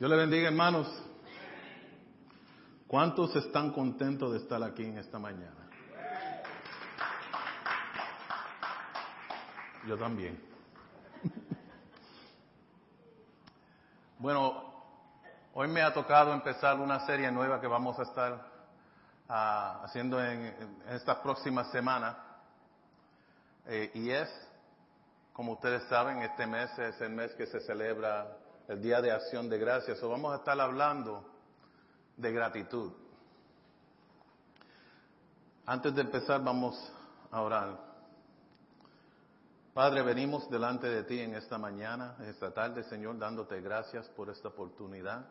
Dios le bendiga, hermanos. ¿Cuántos están contentos de estar aquí en esta mañana? Yo también. Bueno, hoy me ha tocado empezar una serie nueva que vamos a estar ah, haciendo en, en, esta próxima semana. Eh, y es, como ustedes saben, este mes es el mes que se celebra el Día de Acción de Gracias. O vamos a estar hablando de gratitud. Antes de empezar, vamos a orar. Padre, venimos delante de ti en esta mañana, esta tarde, Señor, dándote gracias por esta oportunidad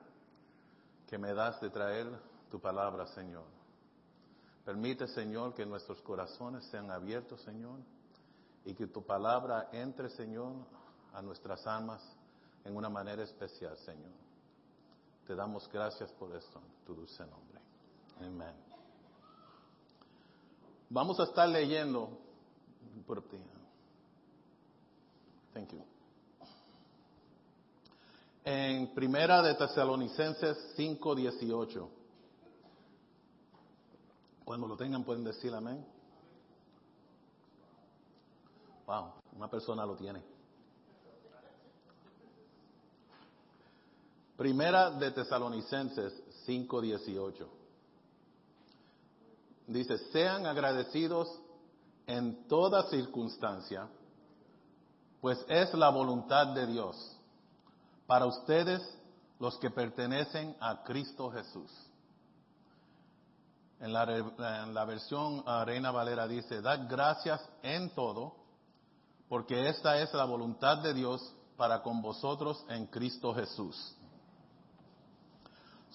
que me das de traer tu palabra, Señor. Permite, Señor, que nuestros corazones sean abiertos, Señor, y que tu palabra entre, Señor, a nuestras almas en una manera especial, Señor. Te damos gracias por esto, tu dulce nombre. Amén. Vamos a estar leyendo por ti. Thank you. En Primera de Tesalonicenses 5:18. Cuando lo tengan pueden decir amén. Wow, una persona lo tiene. Primera de Tesalonicenses 5:18. Dice, sean agradecidos en toda circunstancia, pues es la voluntad de Dios para ustedes los que pertenecen a Cristo Jesús. En la, en la versión uh, Reina Valera dice, dad gracias en todo, porque esta es la voluntad de Dios para con vosotros en Cristo Jesús.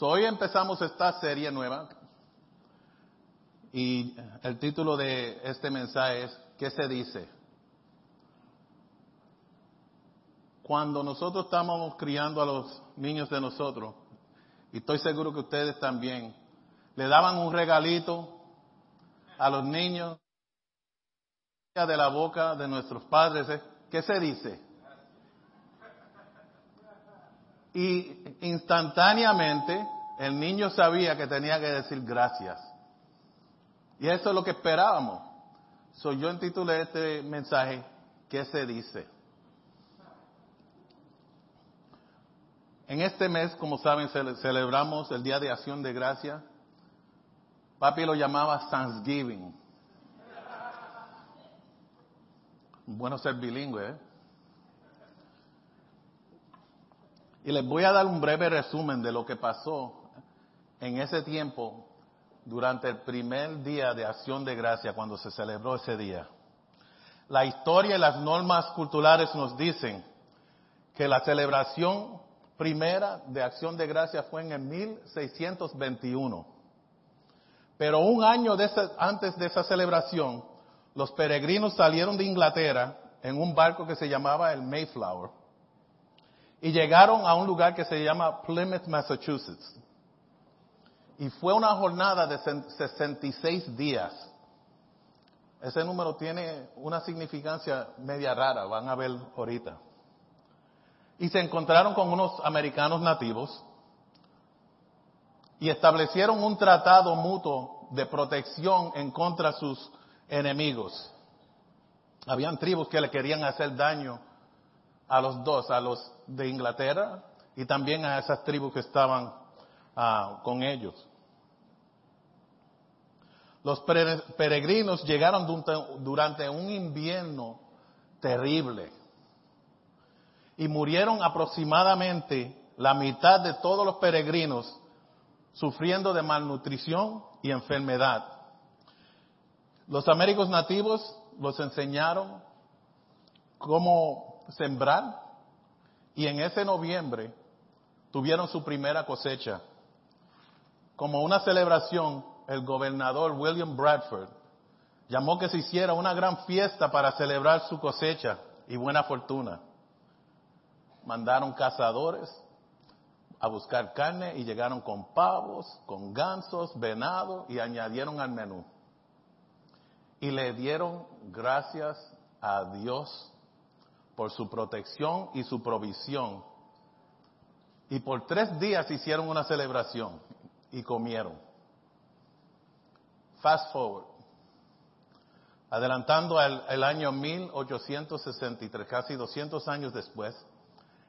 Hoy empezamos esta serie nueva y el título de este mensaje es ¿Qué se dice? Cuando nosotros estamos criando a los niños de nosotros, y estoy seguro que ustedes también, le daban un regalito a los niños de la boca de nuestros padres, ¿eh? ¿qué se dice? Y instantáneamente el niño sabía que tenía que decir gracias. Y eso es lo que esperábamos. So, yo intitulé este mensaje, ¿qué se dice? En este mes, como saben, celebramos el Día de Acción de Gracia. Papi lo llamaba Thanksgiving. Bueno ser bilingüe, ¿eh? Y les voy a dar un breve resumen de lo que pasó en ese tiempo durante el primer día de acción de gracia, cuando se celebró ese día. La historia y las normas culturales nos dicen que la celebración primera de acción de gracia fue en el 1621. Pero un año antes de esa celebración, los peregrinos salieron de Inglaterra en un barco que se llamaba el Mayflower y llegaron a un lugar que se llama Plymouth, Massachusetts. Y fue una jornada de 66 días. Ese número tiene una significancia media rara, van a ver ahorita. Y se encontraron con unos americanos nativos y establecieron un tratado mutuo de protección en contra de sus enemigos. Habían tribus que le querían hacer daño a los dos, a los de Inglaterra y también a esas tribus que estaban uh, con ellos. Los peregrinos llegaron durante un invierno terrible y murieron aproximadamente la mitad de todos los peregrinos sufriendo de malnutrición y enfermedad. Los américos nativos los enseñaron cómo sembrar y en ese noviembre tuvieron su primera cosecha. Como una celebración, el gobernador William Bradford llamó que se hiciera una gran fiesta para celebrar su cosecha y buena fortuna. Mandaron cazadores a buscar carne y llegaron con pavos, con gansos, venado y añadieron al menú. Y le dieron gracias a Dios por su protección y su provisión Y por tres días hicieron una celebración y comieron. Fast forward. Adelantando al año 1863, casi 200 años después,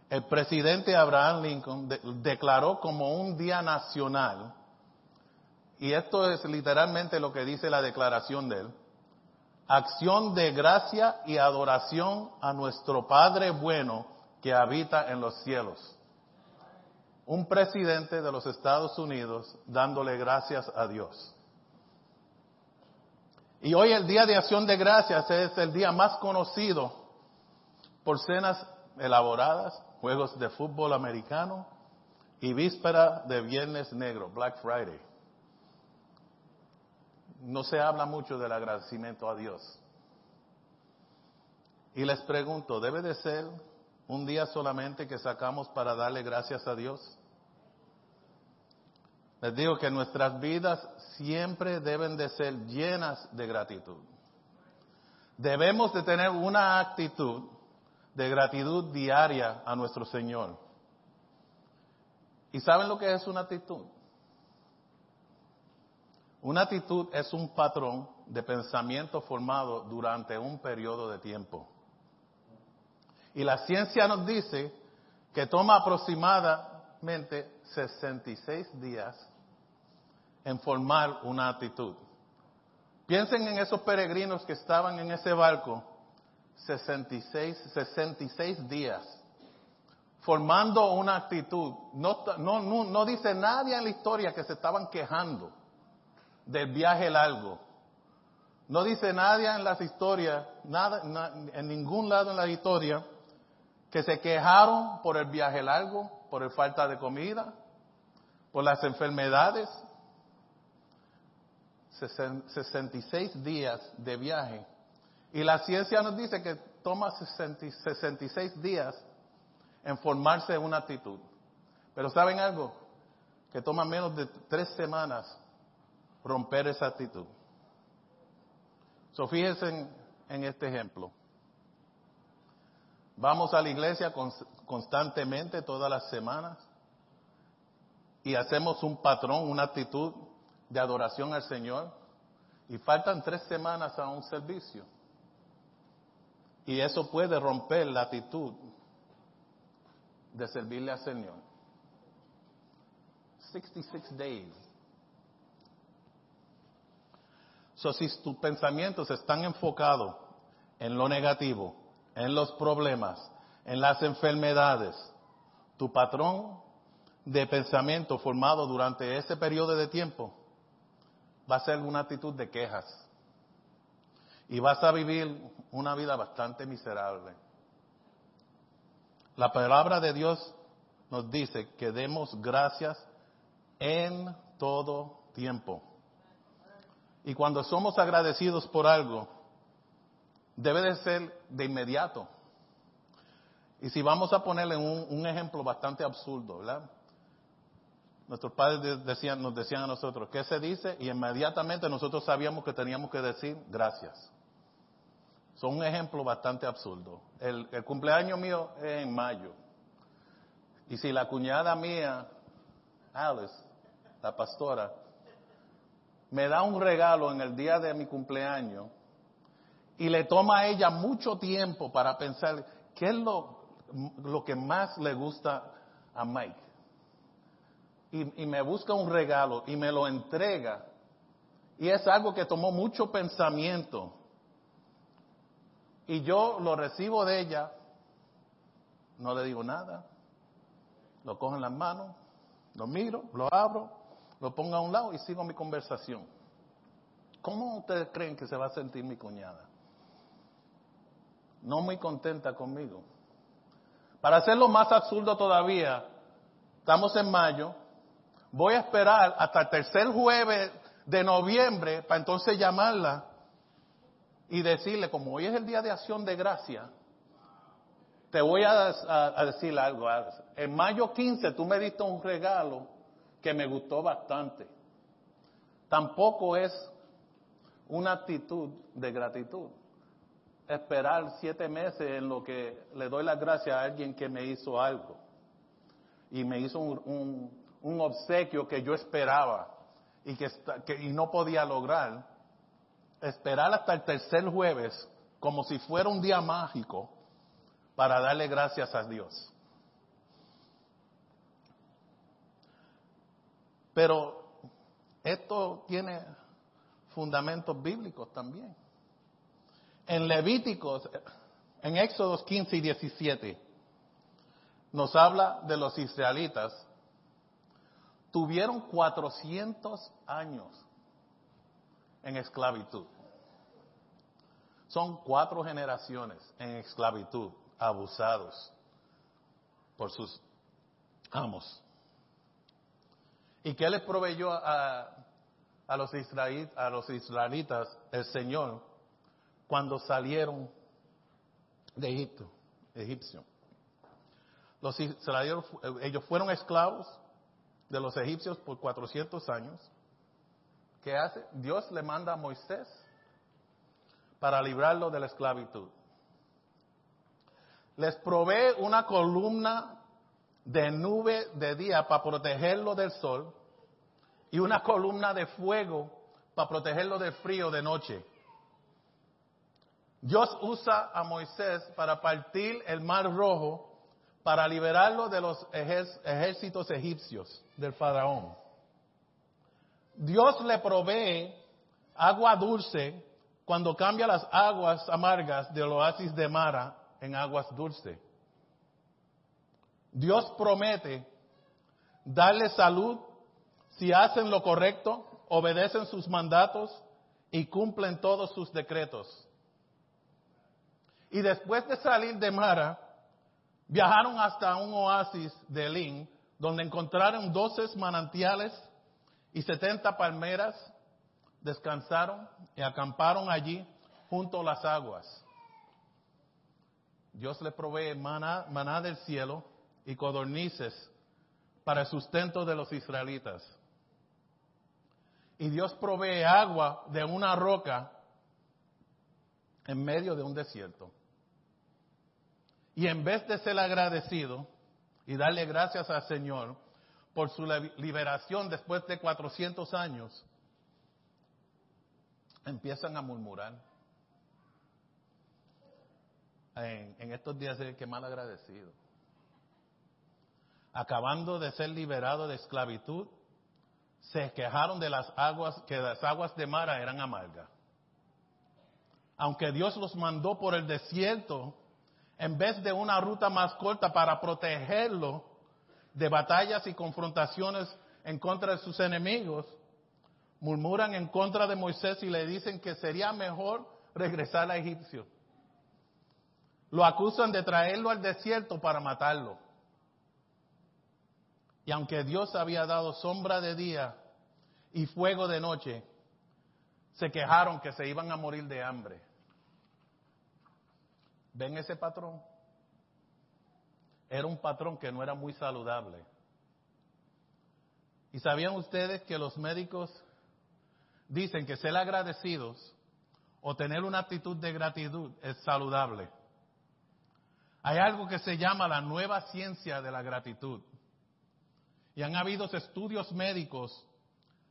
el presidente Abraham Lincoln declaró como un día nacional, y esto es literalmente lo que dice la declaración de él, acción de gracia y adoración a nuestro Padre bueno que habita en los cielos. Un presidente de los Estados Unidos dándole gracias a Dios. Y hoy el Día de Acción de Gracias es el día más conocido por cenas elaboradas, juegos de fútbol americano y víspera de Viernes Negro, Black Friday. No se habla mucho del agradecimiento a Dios. Y les pregunto, ¿debe de ser un día solamente que sacamos para darle gracias a Dios? Les digo que nuestras vidas siempre deben de ser llenas de gratitud. Debemos de tener una actitud de gratitud diaria a nuestro Señor. ¿Y saben lo que es una actitud? Una actitud es un patrón de pensamiento formado durante un periodo de tiempo. Y la ciencia nos dice que toma aproximadamente 66 días en formar una actitud. Piensen en esos peregrinos que estaban en ese barco 66, 66 días formando una actitud. No, no, no, dice nadie en la historia que se estaban quejando del viaje largo. No dice nadie en las historias, nada, en ningún lado en la historia, que se quejaron por el viaje largo, por la falta de comida, por las enfermedades, 66 días de viaje. Y la ciencia nos dice que toma 66 días en formarse una actitud. Pero ¿saben algo? Que toma menos de tres semanas romper esa actitud. So, fíjense en, en este ejemplo. Vamos a la iglesia constantemente todas las semanas y hacemos un patrón, una actitud de adoración al Señor y faltan tres semanas a un servicio. Y eso puede romper la actitud de servirle al Señor. 66 days. So, si tus pensamientos están enfocados en lo negativo, en los problemas, en las enfermedades, tu patrón de pensamiento formado durante ese periodo de tiempo va a ser una actitud de quejas. Y vas a vivir una vida bastante miserable. La palabra de Dios nos dice que demos gracias en todo tiempo. Y cuando somos agradecidos por algo, debe de ser de inmediato. Y si vamos a ponerle un, ejemplo bastante absurdo, ¿verdad? Nuestros padres nos decían a nosotros, ¿qué se dice? Y inmediatamente nosotros sabíamos que teníamos que decir gracias. Son un ejemplo bastante absurdo. El, el cumpleaños mío es en mayo. Y si la cuñada mía, Alice, la pastora, me da un regalo en el día de mi cumpleaños y le toma a ella mucho tiempo para pensar qué es lo, lo que más le gusta a Mike y, me busca un regalo y me lo entrega. Y es algo que tomó mucho pensamiento. Y yo lo recibo de ella, no le digo nada, lo cojo en las manos, lo miro, lo abro, lo pongo a un lado y sigo mi conversación. ¿Cómo ustedes creen que se va a sentir mi cuñada? No muy contenta conmigo. Para hacerlo más absurdo todavía, estamos en mayo, voy a esperar hasta el tercer jueves de noviembre para entonces llamarla y decirle, como hoy es el día de acción de gracia, te voy a, decir algo. En mayo 15 tú me diste un regalo que me gustó bastante. Tampoco es una actitud de gratitud. Esperar siete meses en lo que le doy las gracias a alguien que me hizo algo. y me hizo un, un, obsequio que yo esperaba y que, que y no podía lograr. Esperar hasta el tercer jueves como si fuera un día mágico para darle gracias a Dios. Pero esto tiene fundamentos bíblicos también. En Levíticos, en Éxodos 15 y 17, nos habla de los israelitas. Tuvieron 400 años en esclavitud. Son cuatro generaciones en esclavitud, abusados por sus amos. ¿Y qué les proveyó a, los, a los israelitas el Señor cuando salieron de Egipto, egipcio? Los israelitas, ellos fueron esclavos de los egipcios por 400 años. ¿Qué hace? Dios le manda a Moisés para librarlo de la esclavitud. Les provee una columna de nube de día para protegerlo del sol y una columna de fuego para protegerlo del frío de noche. Dios usa a Moisés para partir el mar rojo para liberarlo de los ejércitos egipcios del faraón. Dios le provee agua dulce cuando cambia las aguas amargas del oasis de Mara en aguas dulces. Dios promete darle salud si hacen lo correcto, obedecen sus mandatos y cumplen todos sus decretos. Y después de salir de Mara, viajaron hasta un oasis de Elín, donde encontraron doce manantiales y setenta palmeras, descansaron y acamparon allí junto a las aguas. Dios le provee maná del cielo y codornices para el sustento de los israelitas. Y Dios provee agua de una roca en medio de un desierto. Y en vez de ser agradecido y darle gracias al Señor por su liberación después de 400 años, empiezan a murmurar. En, estos días es que mal agradecido acabando de ser liberado de esclavitud, se quejaron de las aguas, que las aguas de Mara eran amargas. Aunque Dios los mandó por el desierto, en vez de una ruta más corta para protegerlo de batallas y confrontaciones en contra de sus enemigos, murmuran en contra de Moisés y le dicen que sería mejor regresar a Egipcio. Lo acusan de traerlo al desierto para matarlo. Y aunque Dios había dado sombra de día y fuego de noche, se quejaron que se iban a morir de hambre. ¿Ven ese patrón? Era un patrón que no era muy saludable. ¿Y sabían ustedes que los médicos dicen que ser agradecidos o tener una actitud de gratitud es saludable? Hay algo que se llama la nueva ciencia de la gratitud. Y han habido estudios médicos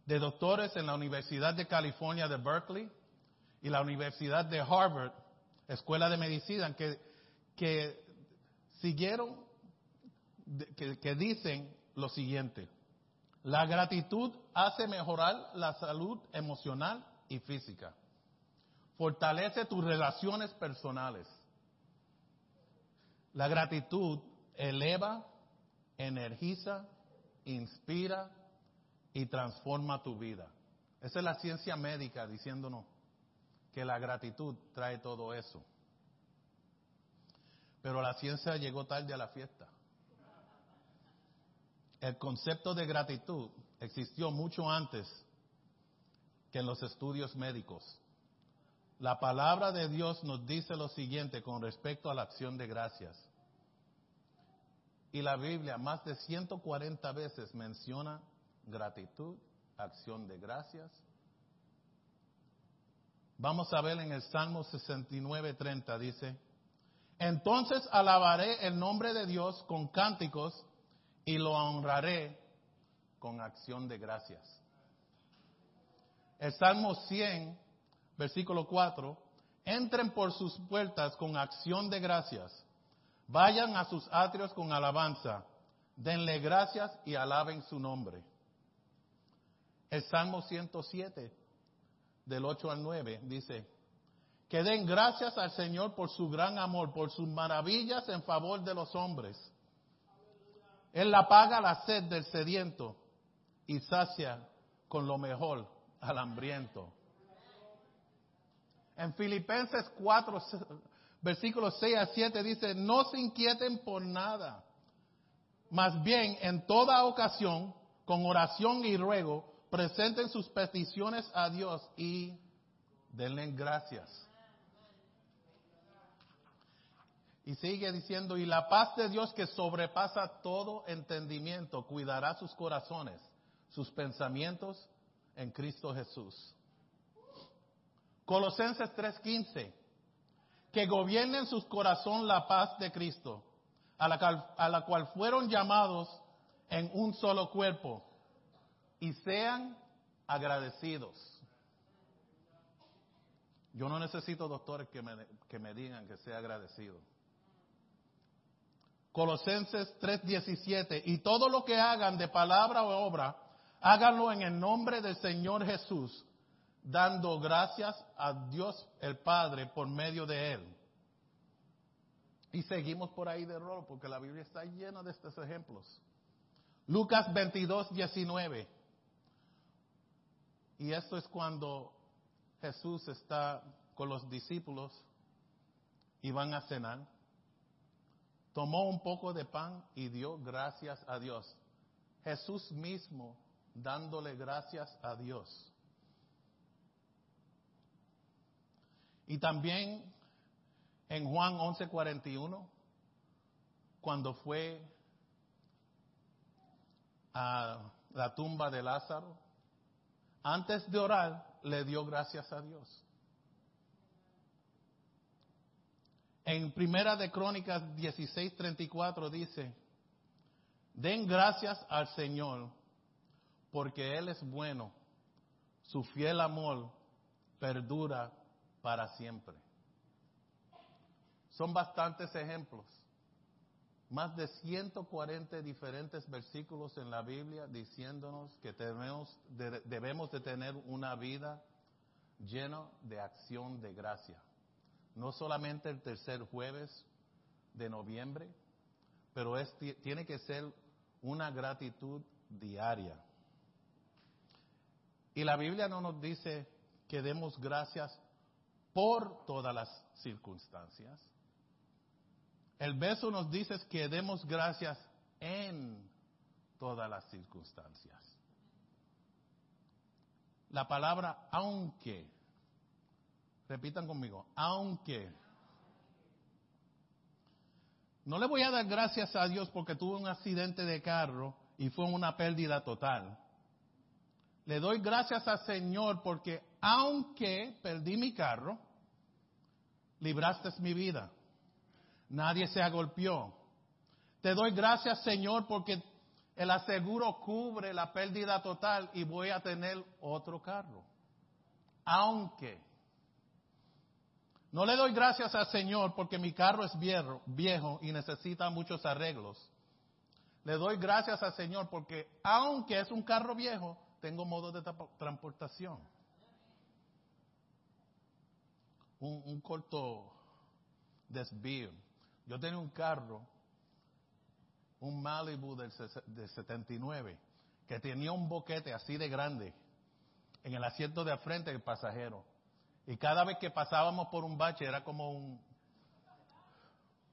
de doctores en la Universidad de California de Berkeley y la Universidad de Harvard, Escuela de Medicina, que, que siguieron, que, que dicen lo siguiente. La gratitud hace mejorar la salud emocional y física. Fortalece tus relaciones personales. La gratitud eleva, energiza inspira y transforma tu vida. Esa es la ciencia médica diciéndonos que la gratitud trae todo eso. Pero la ciencia llegó tarde a la fiesta. El concepto de gratitud existió mucho antes que en los estudios médicos. La palabra de Dios nos dice lo siguiente con respecto a la acción de gracias. Y la Biblia más de 140 veces menciona gratitud, acción de gracias. Vamos a ver en el Salmo 69, 30, dice, entonces alabaré el nombre de Dios con cánticos y lo honraré con acción de gracias. El Salmo 100, versículo 4, entren por sus puertas con acción de gracias, vayan a sus atrios con alabanza, denle gracias y alaben su nombre. El Salmo 107, del 8 al 9, dice, que den gracias al Señor por su gran amor, por sus maravillas en favor de los hombres. Él apaga la sed del sediento y sacia con lo mejor al hambriento. En Filipenses 4, versículos 6 a 7 dice, no se inquieten por nada, más bien en toda ocasión, con oración y ruego, presenten sus peticiones a Dios y denle gracias. Y sigue diciendo, y la paz de Dios que sobrepasa todo entendimiento, cuidará sus corazones, sus pensamientos en Cristo Jesús. Colosenses 3:15, que gobiernen sus corazones la paz de Cristo, a la, cual, a la cual fueron llamados en un solo cuerpo, y sean agradecidos. Yo no necesito doctores que me, que me digan que sea agradecido. Colosenses 3:17, y todo lo que hagan de palabra o obra, háganlo en el nombre del Señor Jesús, dando gracias a Dios el Padre por medio de Él. Y seguimos por ahí de rol, porque la Biblia está llena de estos ejemplos. Lucas 22, 19. Y esto es cuando Jesús está con los discípulos y van a cenar tomó un poco de pan y dio gracias a Dios. Jesús mismo dándole gracias a Dios. Y también en Juan 11:41, cuando fue a la tumba de Lázaro, antes de orar, le dio gracias a Dios. En Primera de Crónicas 16:34 dice, den gracias al Señor porque Él es bueno, su fiel amor perdura para siempre. Son bastantes ejemplos, más de 140 diferentes versículos en la Biblia diciéndonos que debemos de, tener una vida llena de acción de gracia no solamente el tercer jueves de noviembre, pero es, tiene que ser una gratitud diaria. Y la Biblia no nos dice que demos gracias por todas las circunstancias. El verso nos dice que demos gracias en todas las circunstancias. La palabra aunque Repitan conmigo, aunque. No le voy a dar gracias a Dios porque tuve un accidente de carro y fue una pérdida total. Le doy gracias al Señor porque aunque perdí mi carro, libraste mi vida. Nadie se agolpeó. Te doy gracias, Señor, porque el aseguro cubre la pérdida total y voy a tener otro carro. Aunque no le doy gracias al Señor porque mi carro es viejo, viejo y necesita muchos arreglos. Le doy gracias al Señor porque aunque es un carro viejo, tengo modo de transportación. Un, corto desvío. Yo tenía un carro, un Malibu del, del 79, que tenía un boquete así de grande en el asiento de frente del pasajero. Y cada vez que pasábamos por un bache era como un,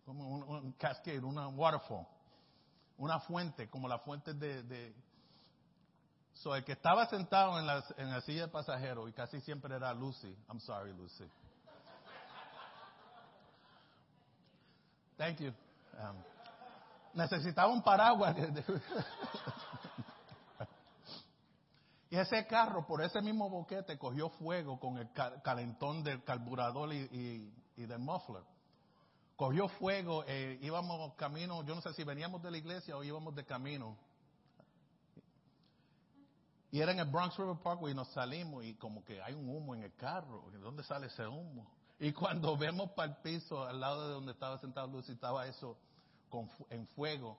como un, cascade, una waterfall, una fuente, como la fuente de, de So, el que estaba sentado en la, en la silla de pasajero, y casi siempre era Lucy. I'm sorry, Lucy. Thank you. Um, necesitaba un paraguas. Y ese carro, por ese mismo boquete, cogió fuego con el calentón del carburador y, del muffler. cogió fuego, eh, íbamos camino, yo no sé si veníamos de la iglesia o íbamos de camino. Y era en el Bronx River Parkway y nos salimos y como que hay un humo en el carro. ¿De dónde sale ese humo? Y cuando vemos para el piso, al lado de donde estaba sentado Lucy, estaba eso con, en fuego.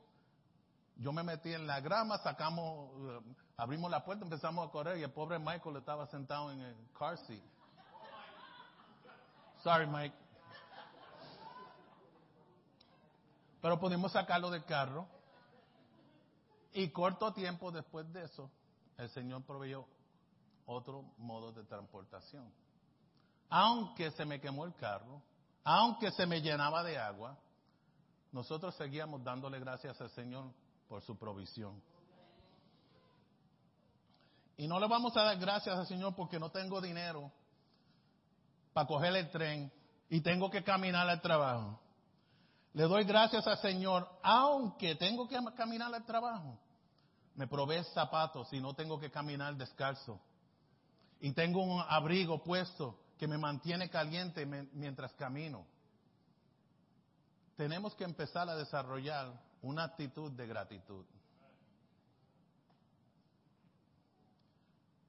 Yo me metí en la grama, sacamos, eh, abrimos la puerta, empezamos a correr y el pobre Michael estaba sentado en el car seat. Sorry, Mike. Pero pudimos sacarlo del carro. Y corto tiempo después de eso, el Señor proveyó otro modo de transportación. Aunque se me quemó el carro, aunque se me llenaba de agua, nosotros seguíamos dándole gracias al Señor por su provisión. Y no le vamos a dar gracias al Señor porque no tengo dinero para coger el tren y tengo que caminar al trabajo. Le doy gracias al Señor, aunque tengo que caminar al trabajo. Me provee zapatos y no tengo que caminar descalzo. Y tengo un abrigo puesto que me mantiene caliente mientras camino. Tenemos que empezar a desarrollar una actitud de gratitud.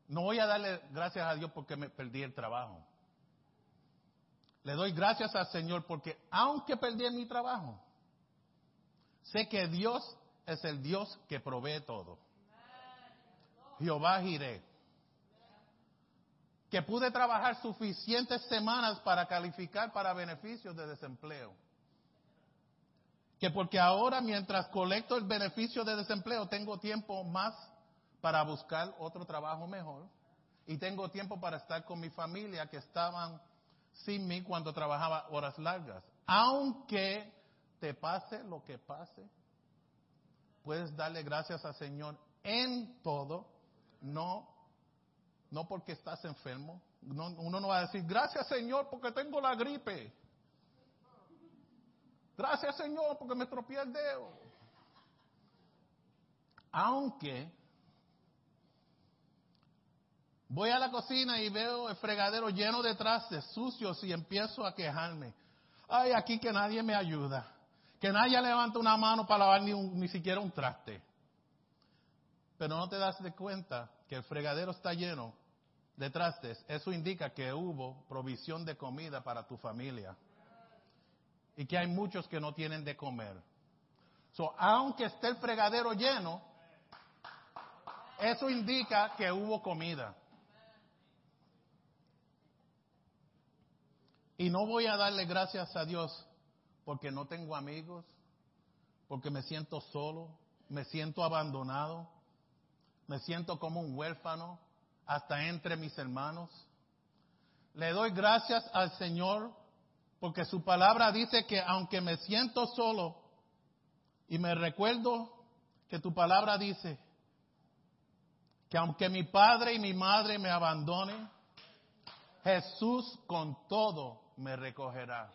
No voy a darle gracias a Dios porque me perdí el trabajo. Le doy gracias al Señor porque aunque perdí mi trabajo, sé que Dios es el Dios que provee todo. Jehová Jireh. Que pude trabajar suficientes semanas para calificar para beneficios de desempleo. Que porque ahora mientras colecto el beneficio de desempleo tengo tiempo más para buscar otro trabajo mejor. Y tengo tiempo para estar con mi familia que estaban sin mí cuando trabajaba horas largas. Aunque te pase lo que pase, puedes darle gracias al Señor en todo, no, no porque estás enfermo. uno no va a decir, gracias Señor porque tengo la gripe. Gracias Señor porque me estropeé el dedo. Aunque Voy a la cocina y veo el fregadero lleno de trastes sucios y empiezo a quejarme. Ay, aquí que nadie me ayuda. Que nadie levanta una mano para lavar ni, ni siquiera un traste. Pero no te das de cuenta que el fregadero está lleno de trastes. Eso indica que hubo provisión de comida para tu familia. Y que hay muchos que no tienen de comer. So, aunque esté el fregadero lleno, eso indica que hubo comida. Y no voy a darle gracias a Dios porque no tengo amigos, porque me siento solo, me siento abandonado, me siento como un huérfano hasta entre mis hermanos. Le doy gracias al Señor porque su palabra dice que aunque me siento solo y me recuerdo que tu palabra dice que aunque mi padre y mi madre me abandonen, Jesús con todo me recogerá.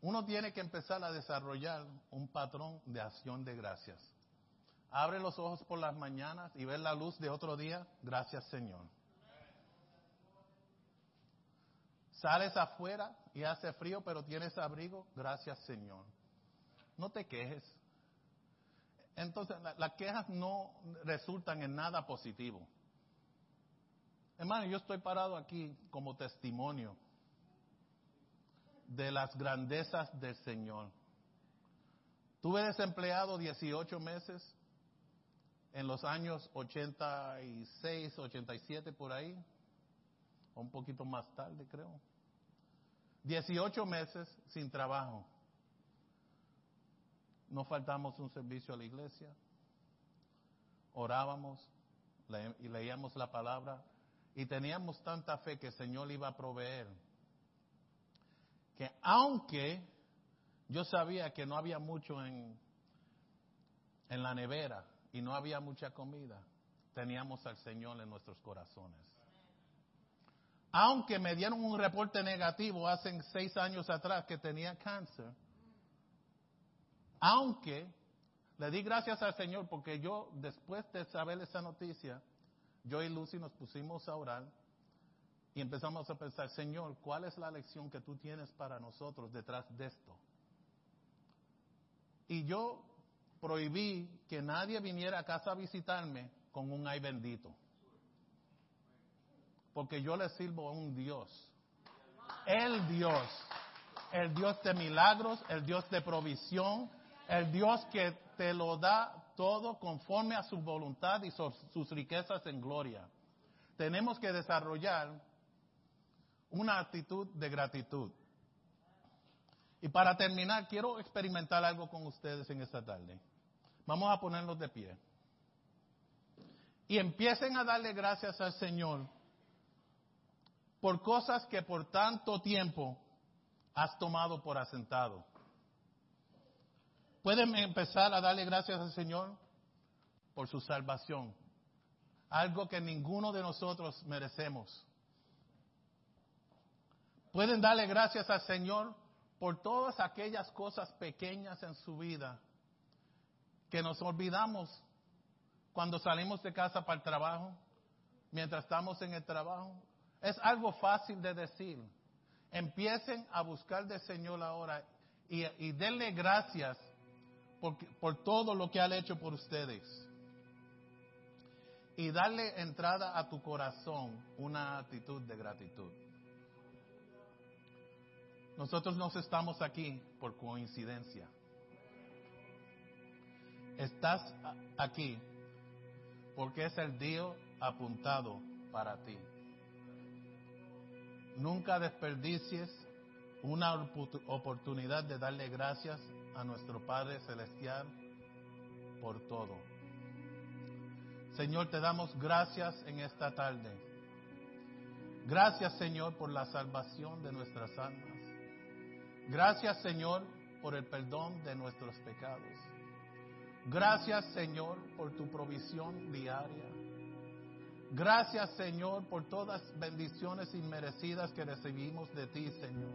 Uno tiene que empezar a desarrollar un patrón de acción de gracias. Abre los ojos por las mañanas y ver la luz de otro día. Gracias Señor. Sales afuera y hace frío, pero tienes abrigo. Gracias Señor. No te quejes. Entonces, las quejas no resultan en nada positivo. Hermano, yo estoy parado aquí como testimonio de las grandezas del Señor. Tuve desempleado 18 meses en los años 86, 87 por ahí, un poquito más tarde creo. 18 meses sin trabajo. No faltamos un servicio a la iglesia, orábamos y leíamos la palabra y teníamos tanta fe que el Señor iba a proveer, que aunque yo sabía que no había mucho en, en la nevera y no había mucha comida, teníamos al Señor en nuestros corazones. Aunque me dieron un reporte negativo hace seis años atrás que tenía cáncer, aunque le di gracias al Señor porque yo después de saber esa noticia, yo y Lucy nos pusimos a orar Y empezamos a pensar, Señor, ¿cuál es la lección que tú tienes para nosotros detrás de esto? Y yo prohibí que nadie viniera a casa a visitarme con un ay bendito. Porque yo le sirvo a un Dios. El Dios. El Dios de milagros, el Dios de provisión, el Dios que te lo da todo conforme a su voluntad y sus riquezas en gloria. Tenemos que desarrollar una actitud de gratitud. Y para terminar, quiero experimentar algo con ustedes en esta tarde. Vamos a ponernos de pie. Y empiecen a darle gracias al Señor por cosas que por tanto tiempo has tomado por asentado. Pueden empezar a darle gracias al Señor por su salvación, algo que ninguno de nosotros merecemos. Pueden darle gracias al Señor por todas aquellas cosas pequeñas en su vida que nos olvidamos cuando salimos de casa para el trabajo, mientras estamos en el trabajo. Es algo fácil de decir. Empiecen a buscar del Señor ahora y, y denle gracias por, por todo lo que ha hecho por ustedes. Y darle entrada a tu corazón una actitud de gratitud. Nosotros no estamos aquí por coincidencia. Estás aquí porque es el día apuntado para ti. Nunca desperdicies una oportunidad de darle gracias a nuestro Padre Celestial por todo. Señor, te damos gracias en esta tarde. Gracias, Señor, por la salvación de nuestras almas. Gracias, Señor, por el perdón de nuestros pecados. Gracias, Señor, por tu provisión diaria. Gracias, Señor, por todas bendiciones inmerecidas que recibimos de ti, Señor.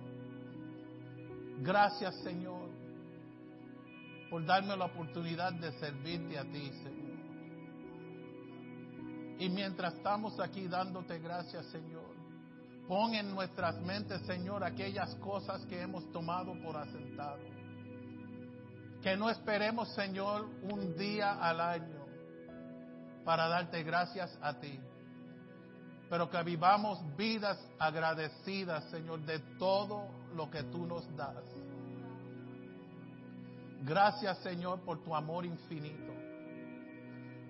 Gracias, Señor, por darme la oportunidad de servirte a ti, Señor. Y mientras estamos aquí dándote gracias, Señor, pon en nuestras mentes, Señor, aquellas cosas que hemos tomado por asentado que no esperemos, Señor, un día al año para darte gracias a ti. Pero que vivamos vidas agradecidas, Señor, de todo lo que tú nos das. Gracias, Señor, por tu amor infinito,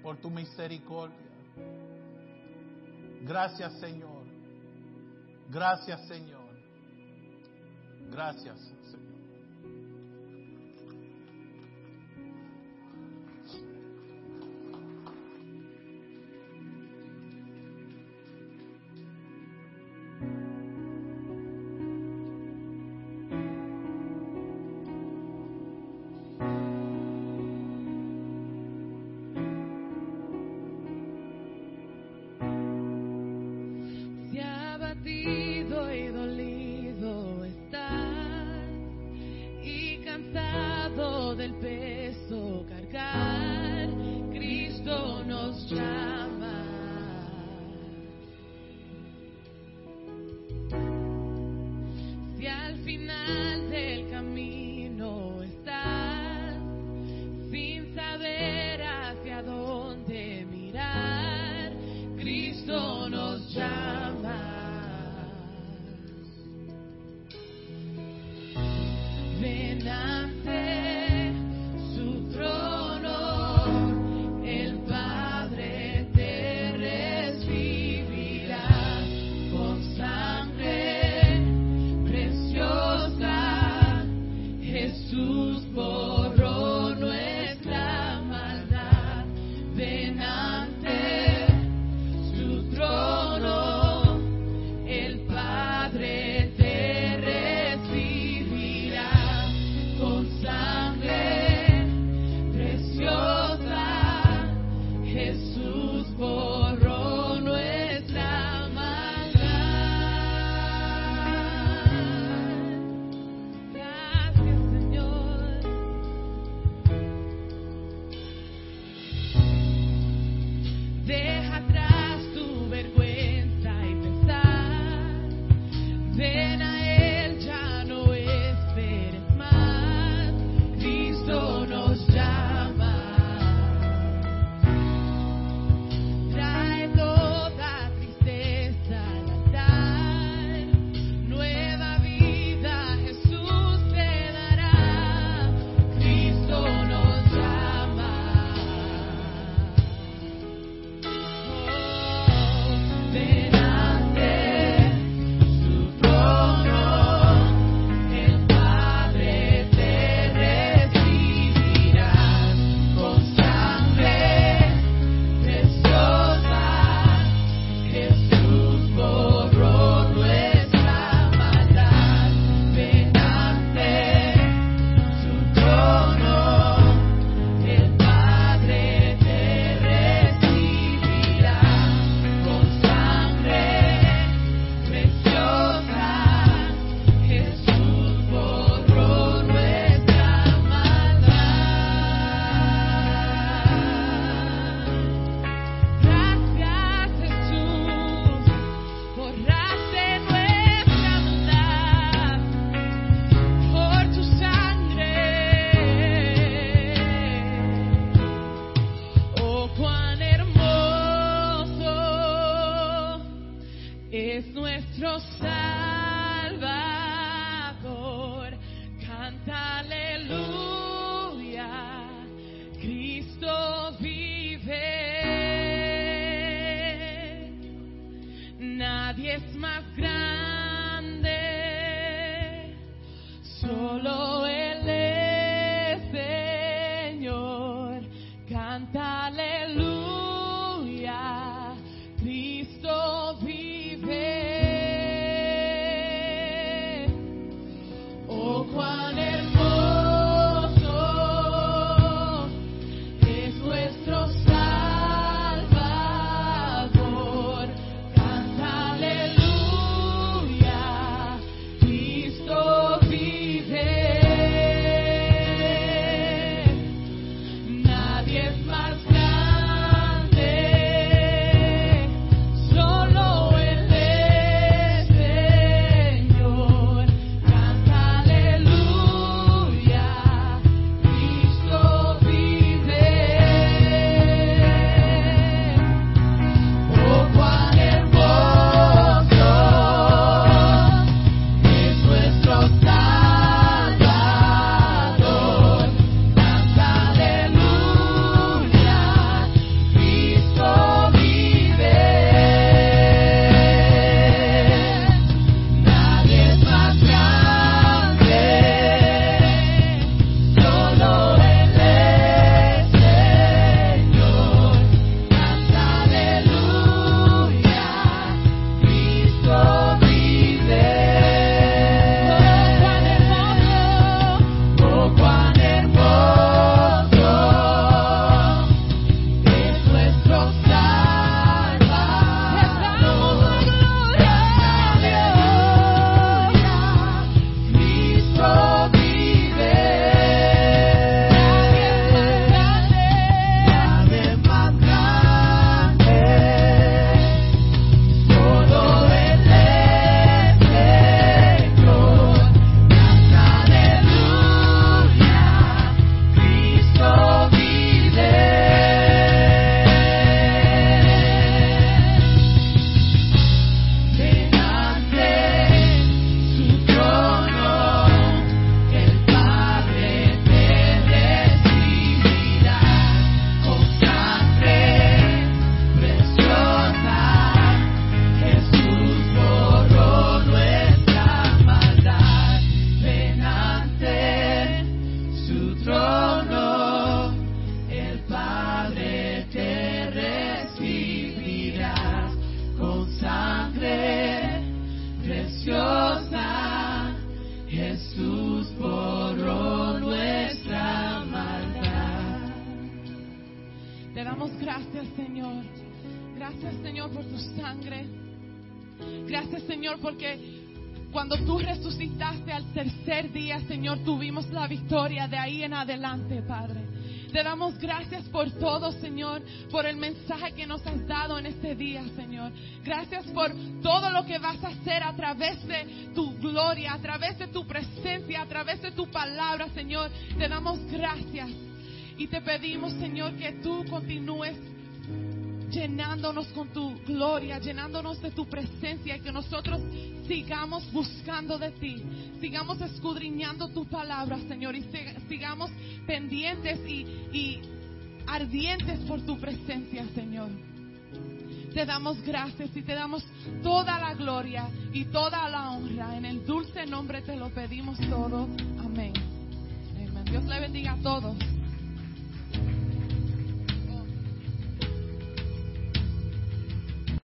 por tu misericordia. Gracias, Señor. Gracias, Señor. Gracias, now. Nadie gracias, Señor. Gracias, Señor, por tu sangre. Gracias, Señor, porque cuando tú resucitaste al tercer día, Señor, tuvimos la victoria de ahí en adelante, Padre. Te damos gracias por todo, Señor, por el mensaje que nos has dado en este día, Señor. Gracias por todo lo que vas a hacer a través de tu gloria, a través de tu presencia, a través de tu palabra, Señor. Te damos gracias. Y te pedimos, Señor, que tú continúes llenándonos con tu gloria, llenándonos de tu presencia y que nosotros sigamos buscando de ti, sigamos escudriñando tu palabra, Señor, y sig- sigamos pendientes y, ardientes por tu presencia, Señor. Te damos gracias y te damos toda la gloria y toda la honra. En el dulce nombre te lo pedimos todo. Amén. Dios le bendiga a todos.